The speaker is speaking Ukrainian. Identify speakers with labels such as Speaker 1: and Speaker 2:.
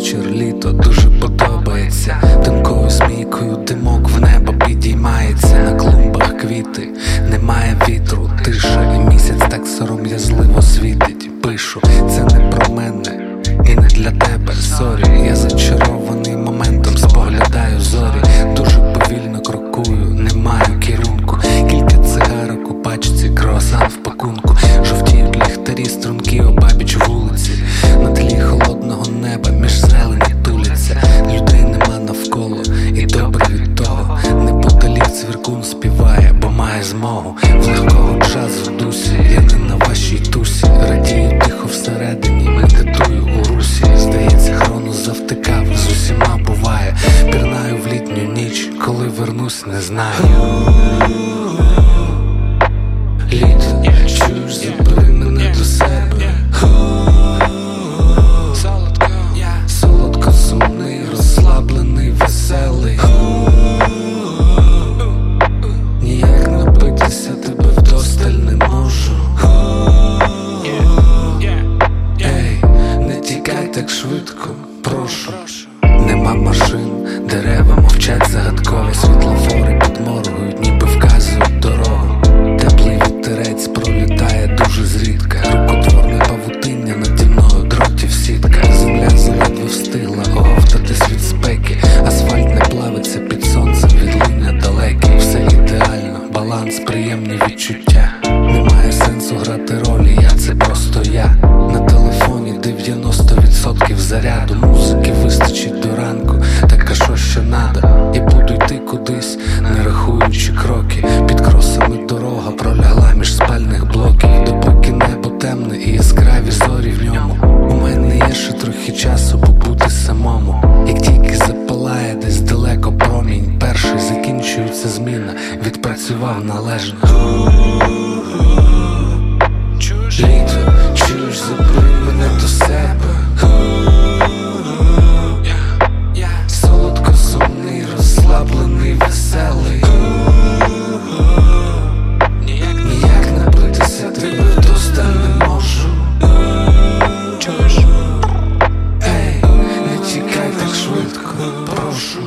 Speaker 1: вечір, літо дуже подобається, тонкою змійкою димок в небо підіймається, на клумбах квіти, немає вітру, тиша, і місяць так сором'язливо світить. Пишу, це не про мене і не для тебе. Sorry, я зачарований моментом, споглядаю зорі. Дуже коли не знаю. Мовчать загадково, світлофори підморгують, ніби вказують дорогу. Теплий вітерець пролітає дуже зрідка. Рукотворне павутиння наді мною дротів сітка. Земля заледве встигла оговтатись від спеки. Асфальт не плавиться під сонцем, відлуння далекі. Все ідеально, баланс, приємні відчуття. Немає сенсу грати ролі, я це просто я. На телефоні 90% заряду. Музики вистачить до ранку, що надо? І буду йти кудись, не рахуючи кроки. Під кросами дорога пролягла між спальних блоків. Допоки небо темне і яскраві зорі в ньому. У мене є ще трохи часу побути самому. Як тільки запалає десь далеко промінь, перший закінчується зміна, відпрацював належно.
Speaker 2: чуєш